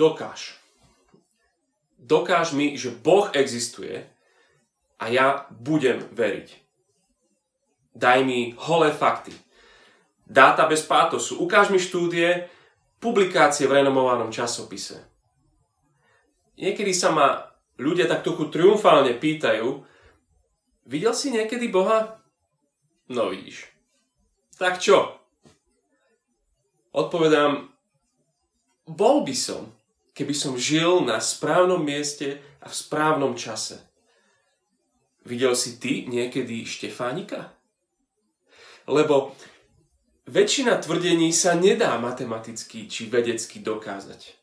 dokáž. Dokáž mi, že Boh existuje a ja budem veriť. Daj mi holé fakty. Dáta bez pátosu. Ukáž mi štúdie, publikácie v renomovanom časopise. Niekedy sa ma ľudia tak trochu triumfálne pýtajú, videl si niekedy Boha? No vidíš. Tak čo? Odpovedám, bol by som, keby som žil na správnom mieste a v správnom čase. Videl si ty niekedy Štefánika? Lebo väčšina tvrdení sa nedá matematicky či vedecky dokázať.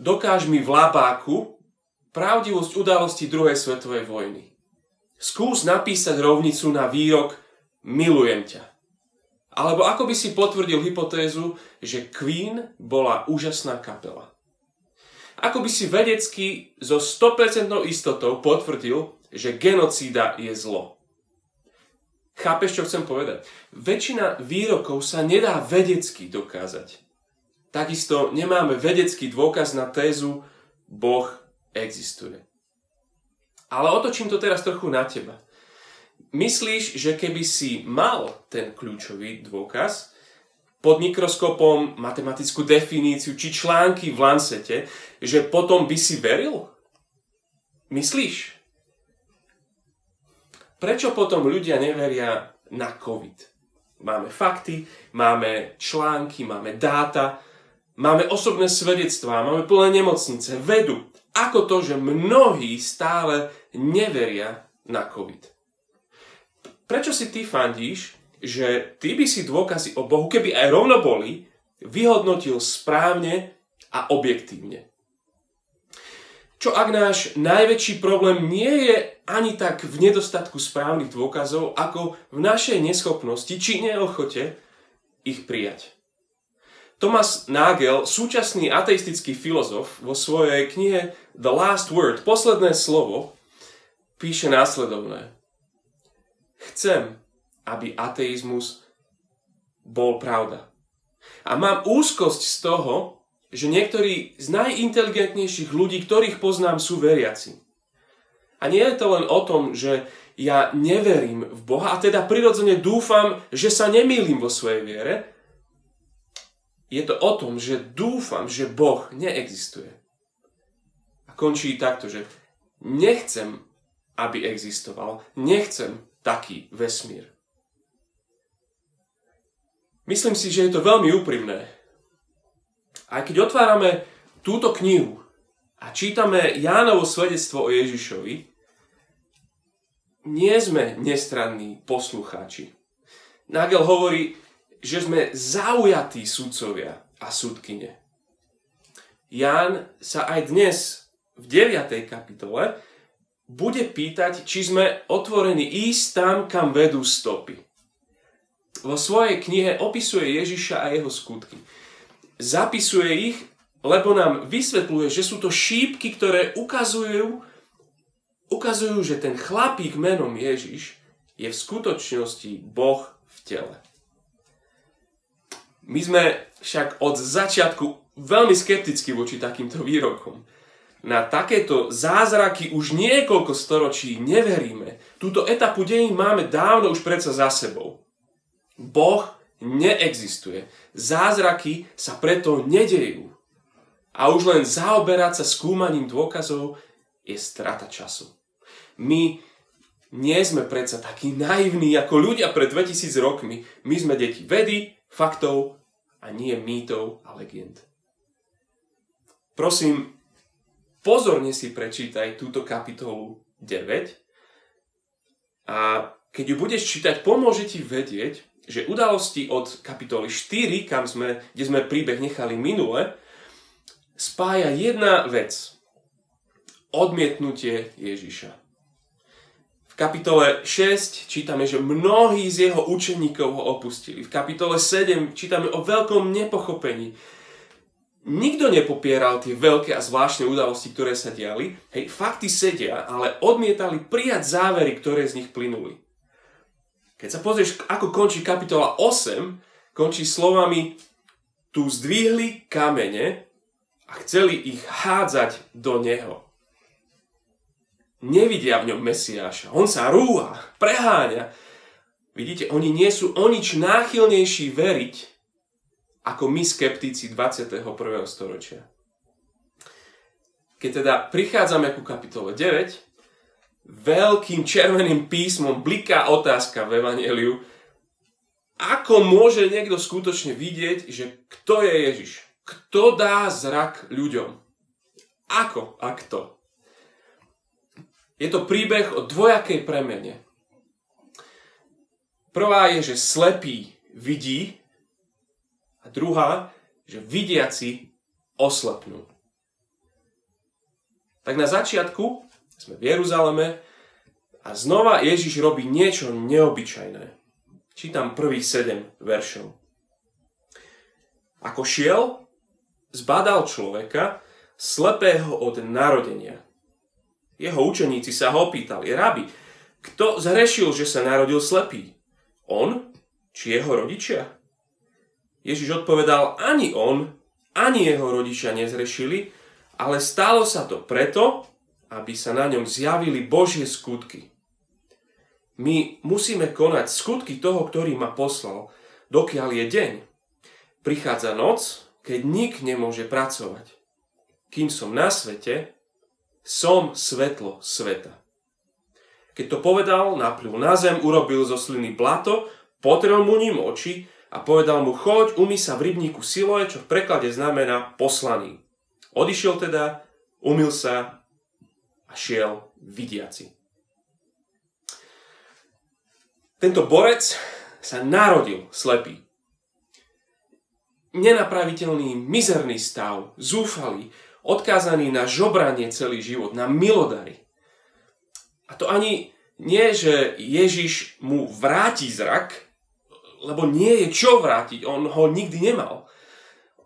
Dokáž mi v labáku pravdivosť udalosti druhej svetovej vojny. Skús napísať rovnicu na výrok milujem ťa. Alebo ako by si potvrdil hypotézu, že Queen bola úžasná kapela. Ako by si vedecky so 100% istotou potvrdil, že genocída je zlo. Chápeš, čo chcem povedať? Väčšina výrokov sa nedá vedecky dokázať. Takisto nemáme vedecký dôkaz na tézu Boh existuje. Ale otočím to teraz trochu na teba. Myslíš, že keby si mal ten kľúčový dôkaz, pod mikroskopom matematickú definíciu či články v Lancete, že potom by si veril? Myslíš? Prečo potom ľudia neveria na COVID? Máme fakty, máme články, máme dáta, máme osobné svedectvá, máme plné nemocnice, vedu. Ako to, že mnohí stále neveria na COVID? Prečo si ty fandíš, že ty by si dôkazy o Bohu, keby aj rovno boli, vyhodnotil správne a objektívne? Čo ak náš najväčší problém nie je ani tak v nedostatku správnych dôkazov, ako v našej neschopnosti či neochote ich prijať. Thomas Nagel, súčasný ateistický filozof, vo svojej knihe The Last Word, posledné slovo, píše následovné. Chcem, aby ateizmus bol pravda. A mám úzkosť z toho, že niektorí z najinteligentnejších ľudí, ktorých poznám, sú veriaci. A nie je to len o tom, že ja neverím v Boha a teda prirodzene dúfam, že sa nemýlim vo svojej viere. Je to o tom, že dúfam, že Boh neexistuje. A končí takto, že nechcem, aby existoval. Nechcem taký vesmír. Myslím si, že je to veľmi úprimné aj keď otvárame túto knihu a čítame Jánovo svedectvo o Ježišovi, nie sme nestranní poslucháči. Nagel hovorí, že sme zaujatí sudcovia a súdkyne. Ján sa aj dnes v 9. kapitole bude pýtať, či sme otvorení ísť tam, kam vedú stopy. Vo svojej knihe opisuje Ježiša a jeho skutky zapisuje ich, lebo nám vysvetľuje, že sú to šípky, ktoré ukazujú, ukazujú, že ten chlapík menom Ježiš je v skutočnosti Boh v tele. My sme však od začiatku veľmi skeptickí voči takýmto výrokom. Na takéto zázraky už niekoľko storočí neveríme. Túto etapu dejín máme dávno už predsa za sebou. Boh neexistuje. Zázraky sa preto nedejú. A už len zaoberať sa skúmaním dôkazov je strata času. My nie sme predsa takí naivní ako ľudia pred 2000 rokmi. My sme deti vedy, faktov a nie mýtov a legend. Prosím, pozorne si prečítaj túto kapitolu 9 a keď ju budeš čítať, pomôže ti vedieť, že udalosti od kapitoly 4, kam sme, kde sme príbeh nechali minule, spája jedna vec. Odmietnutie Ježiša. V kapitole 6 čítame, že mnohí z jeho učeníkov ho opustili. V kapitole 7 čítame o veľkom nepochopení. Nikto nepopieral tie veľké a zvláštne udalosti, ktoré sa diali. Hej, fakty sedia, ale odmietali prijať závery, ktoré z nich plynuli. Keď sa pozrieš, ako končí kapitola 8, končí slovami tu zdvihli kamene a chceli ich hádzať do neho. Nevidia v ňom Mesiáša. On sa rúha, preháňa. Vidíte, oni nie sú o nič náchylnejší veriť, ako my skeptici 21. storočia. Keď teda prichádzame ku kapitole 9, veľkým červeným písmom bliká otázka v Evangeliu, ako môže niekto skutočne vidieť, že kto je Ježiš? Kto dá zrak ľuďom? Ako a kto? Je to príbeh o dvojakej premene. Prvá je, že slepý vidí a druhá, že vidiaci oslepnú. Tak na začiatku sme v Jeruzaleme a znova Ježiš robí niečo neobyčajné. Čítam prvých 7 veršov. Ako šiel, zbadal človeka, slepého od narodenia. Jeho učeníci sa ho opýtali, rabi, kto zhrešil, že sa narodil slepý? On či jeho rodičia? Ježiš odpovedal, ani on, ani jeho rodičia nezrešili, ale stalo sa to preto, aby sa na ňom zjavili Božie skutky. My musíme konať skutky toho, ktorý ma poslal, dokiaľ je deň. Prichádza noc, keď nik nemôže pracovať. Kým som na svete, som svetlo sveta. Keď to povedal, naplil na zem, urobil zo sliny blato, potrel mu ním oči a povedal mu, choď, umy sa v rybníku Siloe, čo v preklade znamená poslaný. Odišiel teda, umil sa šiel vidiaci. Tento borec sa narodil slepý nenapraviteľný, mizerný stav, zúfalý, odkázaný na žobranie celý život, na milodary. A to ani nie, že Ježiš mu vráti zrak, lebo nie je čo vrátiť, on ho nikdy nemal.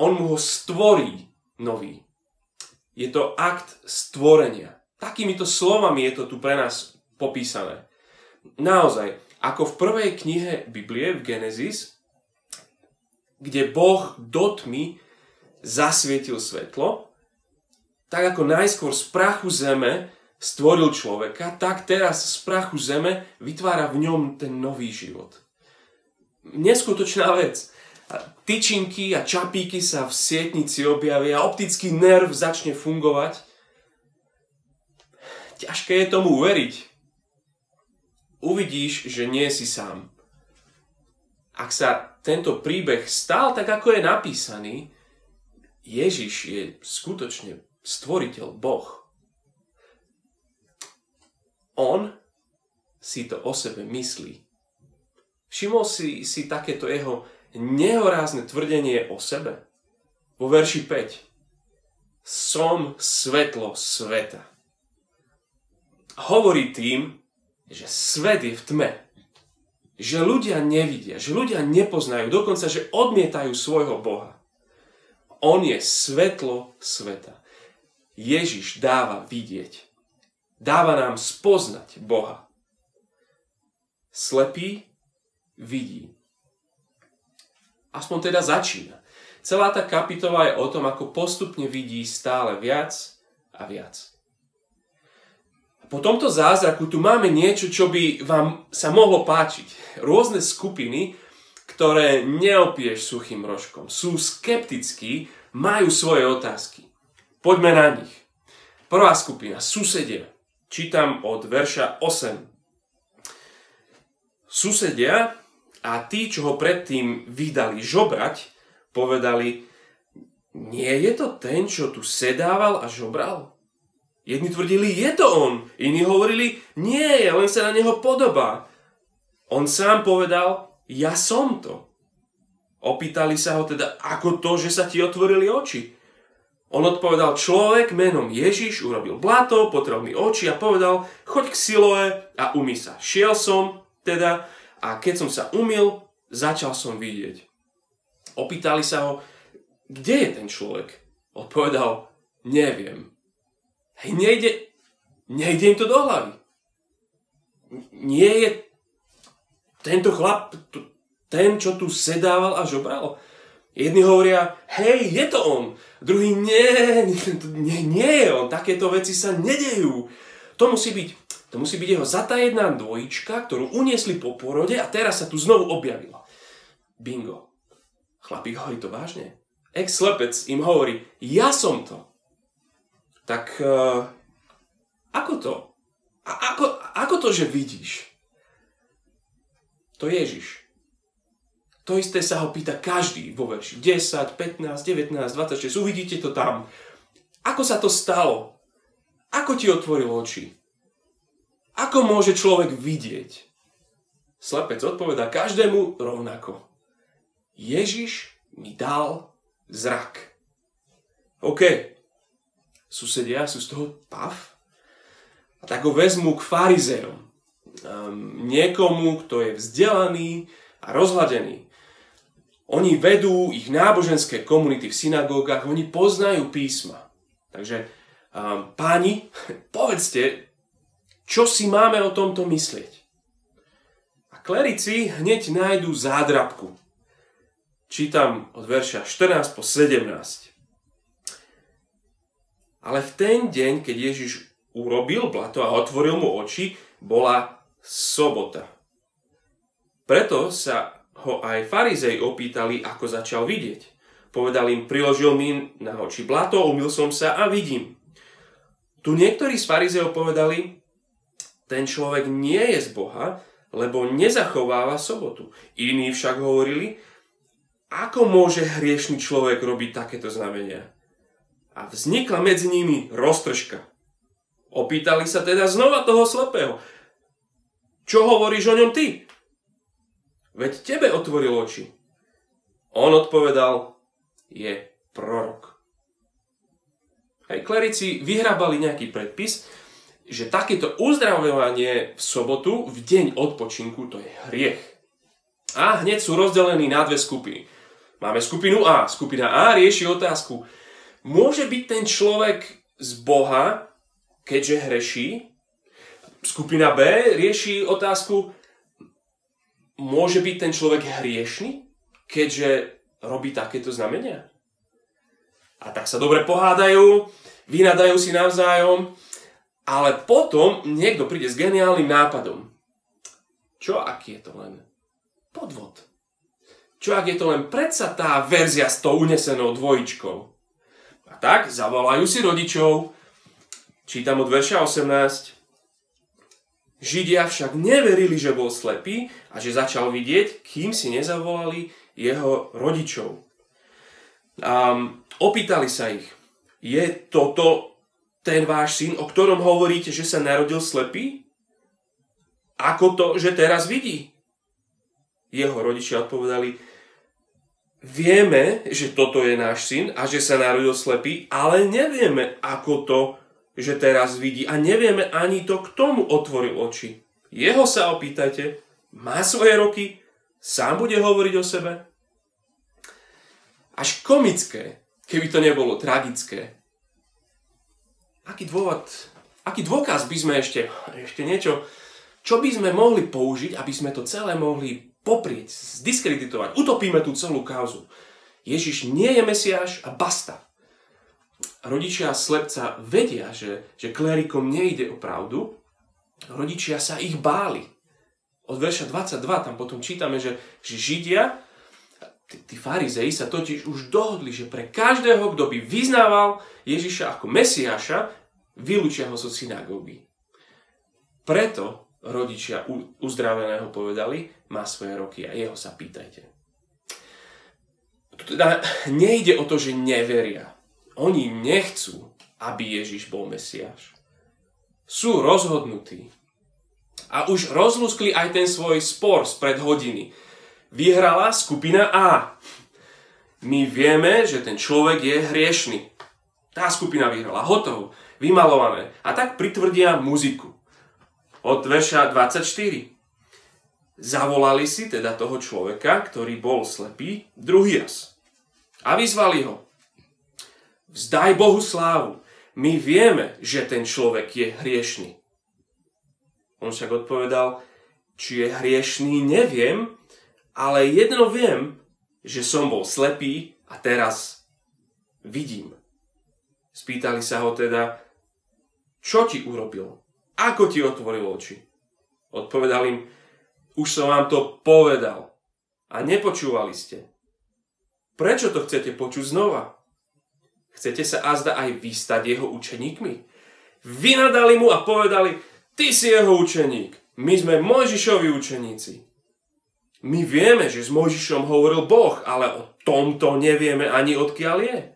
On mu ho stvorí nový. Je to akt stvorenia. Takýmito slovami je to tu pre nás popísané. Naozaj, ako v prvej knihe Biblie v Genesis, kde Boh do tmy zasvietil svetlo, tak ako najskôr z prachu zeme stvoril človeka, tak teraz z prachu zeme vytvára v ňom ten nový život. Neskutočná vec. Tyčinky a čapíky sa v sietnici objavia, optický nerv začne fungovať. Ťažké je tomu uveriť. Uvidíš, že nie si sám. Ak sa tento príbeh stal tak, ako je napísaný, Ježiš je skutočne stvoriteľ Boh. On si to o sebe myslí. Všimol si, si takéto jeho nehorázne tvrdenie o sebe? Vo verši 5. Som svetlo sveta. Hovorí tým, že svet je v tme že ľudia nevidia, že ľudia nepoznajú, dokonca, že odmietajú svojho Boha. On je svetlo sveta. Ježiš dáva vidieť. Dáva nám spoznať Boha. Slepý vidí. Aspoň teda začína. Celá tá kapitola je o tom, ako postupne vidí stále viac a viac. Po tomto zázraku tu máme niečo, čo by vám sa mohlo páčiť. Rôzne skupiny, ktoré neopieš suchým rožkom, sú skeptickí, majú svoje otázky. Poďme na nich. Prvá skupina, susedia. Čítam od verša 8. Susedia a tí, čo ho predtým vydali žobrať, povedali, nie je to ten, čo tu sedával a žobral? Jedni tvrdili, je to on. Iní hovorili, nie len sa na neho podobá. On sám povedal, ja som to. Opýtali sa ho teda, ako to, že sa ti otvorili oči. On odpovedal, človek menom Ježiš urobil blato, potrel mi oči a povedal, choď k Siloe a umy sa. Šiel som teda a keď som sa umil, začal som vidieť. Opýtali sa ho, kde je ten človek? Odpovedal, neviem. Hej, nejde, nejde im to do hlavy. Nie je tento chlap ten, čo tu sedával a žobral. Jedni hovoria, hej, je to on. Druhý, nie, nie, nie, on, takéto veci sa nedejú. To musí byť, to musí byť jeho zatajedná dvojička, ktorú uniesli po porode a teraz sa tu znovu objavila. Bingo. Chlapík hovorí to vážne. Ex-slepec im hovorí, ja som to. Tak uh, ako to? A ako, ako to, že vidíš? To Ježiš. To isté sa ho pýta každý vo verši 10, 15, 19, 26. Uvidíte to tam. Ako sa to stalo? Ako ti otvoril oči? Ako môže človek vidieť? Slepec odpoveda každému rovnako. Ježiš mi dal zrak. OK. Susedia sú z toho pav. A tak ho vezmú k farizejom. Um, niekomu, kto je vzdelaný a rozhladený. Oni vedú ich náboženské komunity v synagógach, oni poznajú písma. Takže um, páni, povedzte, čo si máme o tomto myslieť. A klerici hneď nájdú zádrabku. Čítam od verša 14 po 17. Ale v ten deň, keď Ježiš urobil blato a otvoril mu oči, bola sobota. Preto sa ho aj farizej opýtali, ako začal vidieť. Povedal im, priložil mi na oči blato, umil som sa a vidím. Tu niektorí z farizejov povedali, ten človek nie je z Boha, lebo nezachováva sobotu. Iní však hovorili, ako môže hriešný človek robiť takéto znamenia? A vznikla medzi nimi roztržka. Opýtali sa teda znova toho slepého. Čo hovoríš o ňom ty? Veď tebe otvoril oči. On odpovedal, je prorok. Hej, klerici vyhrabali nejaký predpis, že takéto uzdravovanie v sobotu, v deň odpočinku, to je hriech. A hneď sú rozdelení na dve skupiny. Máme skupinu A. Skupina A rieši otázku, môže byť ten človek z Boha, keďže hreší? Skupina B rieši otázku, môže byť ten človek hriešný, keďže robí takéto znamenia? A tak sa dobre pohádajú, vynadajú si navzájom, ale potom niekto príde s geniálnym nápadom. Čo ak je to len podvod? Čo ak je to len predsa tá verzia s tou unesenou dvojičkou? A tak zavolajú si rodičov. Čítam od verša 18. Židia však neverili, že bol slepý a že začal vidieť, kým si nezavolali jeho rodičov. A opýtali sa ich, je toto ten váš syn, o ktorom hovoríte, že sa narodil slepý? Ako to, že teraz vidí? Jeho rodičia odpovedali, vieme, že toto je náš syn a že sa narodil slepý, ale nevieme, ako to, že teraz vidí a nevieme ani to, k tomu otvoril oči. Jeho sa opýtajte, má svoje roky, sám bude hovoriť o sebe. Až komické, keby to nebolo tragické. Aký dôvod, aký dôkaz by sme ešte, ešte niečo, čo by sme mohli použiť, aby sme to celé mohli poprieť, zdiskreditovať, utopíme tú celú kauzu. Ježiš nie je Mesiáš a basta rodičia slepca vedia, že, že klerikom nejde o pravdu, rodičia sa ich báli. Od verša 22 tam potom čítame, že, že Židia, tí, tí farizei sa totiž už dohodli, že pre každého, kto by vyznával Ježiša ako Mesiáša, vylúčia ho zo synagógy. Preto rodičia uzdraveného povedali, má svoje roky a jeho sa pýtajte. Teda nejde o to, že neveria. Oni nechcú, aby Ježiš bol Mesiáš. Sú rozhodnutí. A už rozluskli aj ten svoj spor spred hodiny. Vyhrala skupina A. My vieme, že ten človek je hriešný. Tá skupina vyhrala. Hotovo. Vymalované. A tak pritvrdia muziku. Od verša 24. Zavolali si teda toho človeka, ktorý bol slepý, druhý raz. A vyzvali ho. Vzdaj Bohu slávu. My vieme, že ten človek je hriešný. On však odpovedal, či je hriešný, neviem, ale jedno viem, že som bol slepý a teraz vidím. Spýtali sa ho teda, čo ti urobil? Ako ti otvoril oči? Odpovedal im, už som vám to povedal a nepočúvali ste. Prečo to chcete počuť znova? Chcete sa azda aj vystať jeho učeníkmi? Vynadali mu a povedali, ty si jeho učeník, my sme Mojžišovi učeníci. My vieme, že s Mojžišom hovoril Boh, ale o tomto nevieme ani odkiaľ je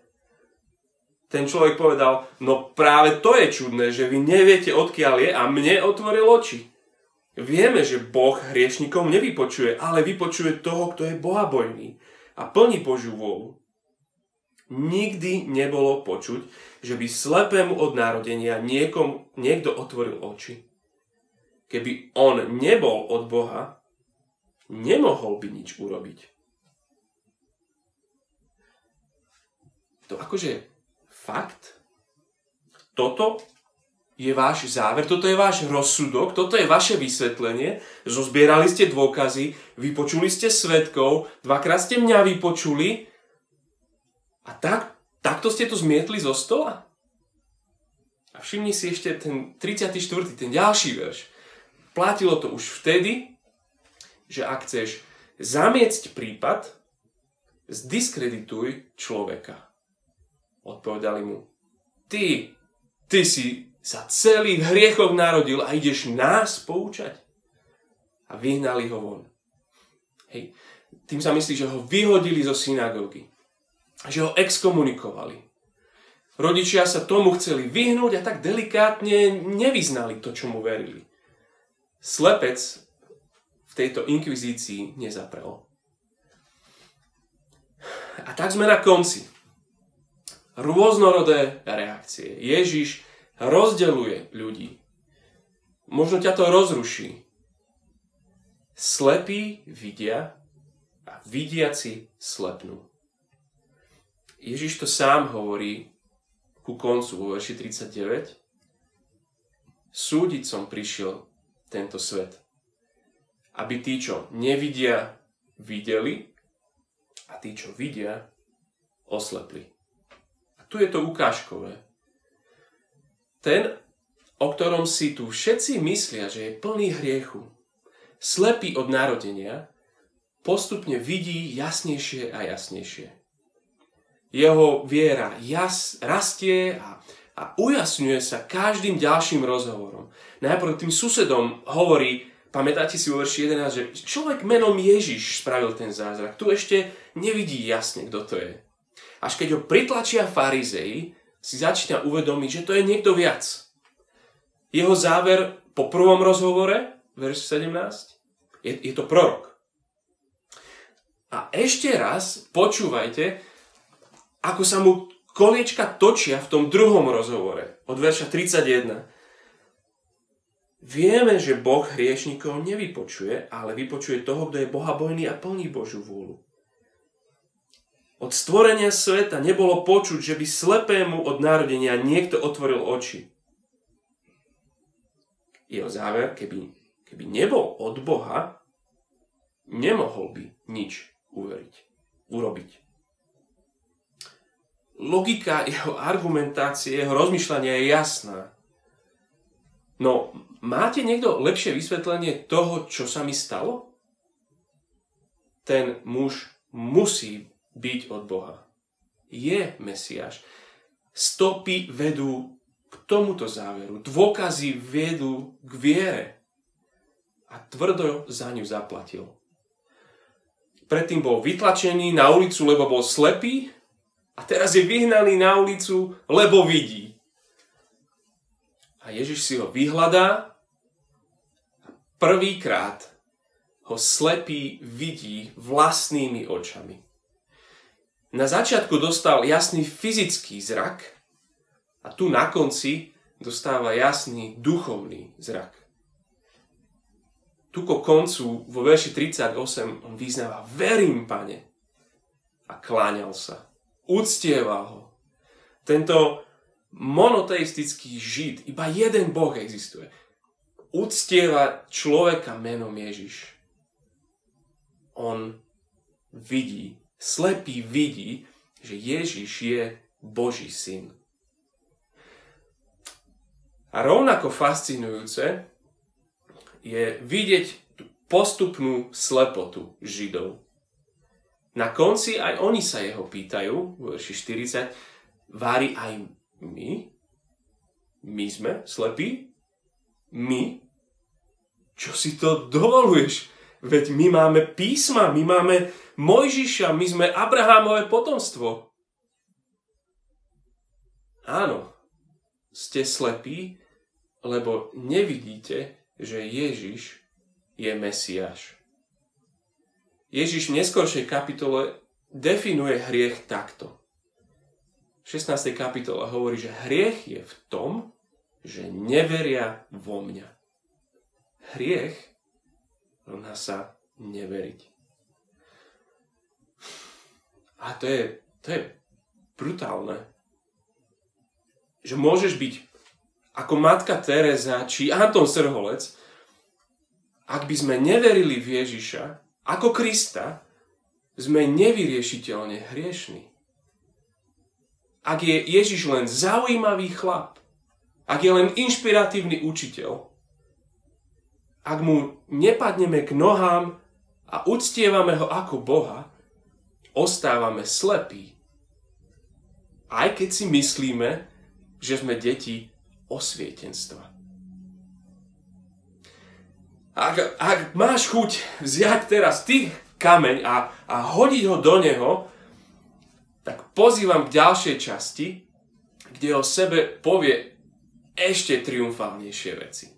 ten človek povedal, no práve to je čudné, že vy neviete odkiaľ je a mne otvoril oči. Vieme, že Boh hriešnikov nevypočuje, ale vypočuje toho, kto je bohabojný a plní Božiu vôľu. Nikdy nebolo počuť, že by slepému od narodenia niekom, niekto otvoril oči. Keby on nebol od Boha, nemohol by nič urobiť. To akože fakt? Toto je váš záver, toto je váš rozsudok, toto je vaše vysvetlenie. Zozbierali ste dôkazy, vypočuli ste svetkov, dvakrát ste mňa vypočuli a tak, takto ste to zmietli zo stola? A všimni si ešte ten 34. ten ďalší verš. Platilo to už vtedy, že ak chceš zamiecť prípad, zdiskredituj človeka. Odpovedali mu, ty, ty si sa celý v hriechoch narodil a ideš nás poučať? A vyhnali ho von. Hej. Tým sa myslí, že ho vyhodili zo synagógy. Že ho exkomunikovali. Rodičia sa tomu chceli vyhnúť a tak delikátne nevyznali to, čo mu verili. Slepec v tejto inkvizícii nezaprel. A tak sme na konci rôznorodé reakcie. Ježiš rozdeluje ľudí. Možno ťa to rozruší. Slepí vidia a vidiaci slepnú. Ježiš to sám hovorí ku koncu vo verši 39. Súdiť som prišiel tento svet, aby tí, čo nevidia, videli a tí, čo vidia, oslepli tu je to ukážkové. Ten, o ktorom si tu všetci myslia, že je plný hriechu, slepý od narodenia, postupne vidí jasnejšie a jasnejšie. Jeho viera jas, rastie a, a ujasňuje sa každým ďalším rozhovorom. Najprv tým susedom hovorí, pamätáte si verši 11, že človek menom Ježiš spravil ten zázrak. Tu ešte nevidí jasne, kto to je. Až keď ho pritlačia farizei, si začína uvedomiť, že to je niekto viac. Jeho záver po prvom rozhovore, verš 17, je, je to prorok. A ešte raz počúvajte, ako sa mu koliečka točia v tom druhom rozhovore, od verša 31. Vieme, že Boh hriešnikov nevypočuje, ale vypočuje toho, kto je bohabojný a plní Božú vôľu. Od stvorenia sveta nebolo počuť, že by slepému od narodenia niekto otvoril oči. Jeho záver, keby, keby nebol od Boha, nemohol by nič uveriť, urobiť. Logika jeho argumentácie, jeho rozmýšľania je jasná. No, máte niekto lepšie vysvetlenie toho, čo sa mi stalo? Ten muž musí byť od Boha. Je Mesiáš. Stopy vedú k tomuto záveru. Dôkazy vedú k viere. A tvrdo za ňu zaplatil. Predtým bol vytlačený na ulicu, lebo bol slepý a teraz je vyhnaný na ulicu, lebo vidí. A Ježiš si ho vyhľadá a prvýkrát ho slepý vidí vlastnými očami. Na začiatku dostal jasný fyzický zrak a tu na konci dostáva jasný duchovný zrak. Tu ko koncu vo verši 38 on vyznáva verím, pane. A kláňal sa. Uctieval ho. Tento monoteistický žid, iba jeden Boh existuje. Uctieva človeka menom Ježiš. On vidí Slepý vidí, že Ježiš je Boží syn. A rovnako fascinujúce je vidieť tú postupnú slepotu Židov. Na konci aj oni sa jeho pýtajú, v verši 40, vári aj my? My sme slepí? My? Čo si to dovoluješ? Veď my máme písma, my máme Mojžiša, my sme Abrahámové potomstvo. Áno, ste slepí, lebo nevidíte, že Ježiš je Mesiáš. Ježiš v neskoršej kapitole definuje hriech takto. V 16. kapitole hovorí, že hriech je v tom, že neveria vo mňa. Hriech rovná sa neveriť. A to je, to je brutálne. Že môžeš byť ako matka Teresa či Anton Srholec, ak by sme neverili v Ježiša ako Krista, sme nevyriešiteľne hriešni. Ak je Ježiš len zaujímavý chlap, ak je len inšpiratívny učiteľ, ak mu nepadneme k nohám a uctievame ho ako Boha, ostávame slepí. Aj keď si myslíme, že sme deti osvietenstva. Ak, ak máš chuť vziať teraz ty kameň a, a hodiť ho do neho, tak pozývam k ďalšej časti, kde o sebe povie ešte triumfálnejšie veci.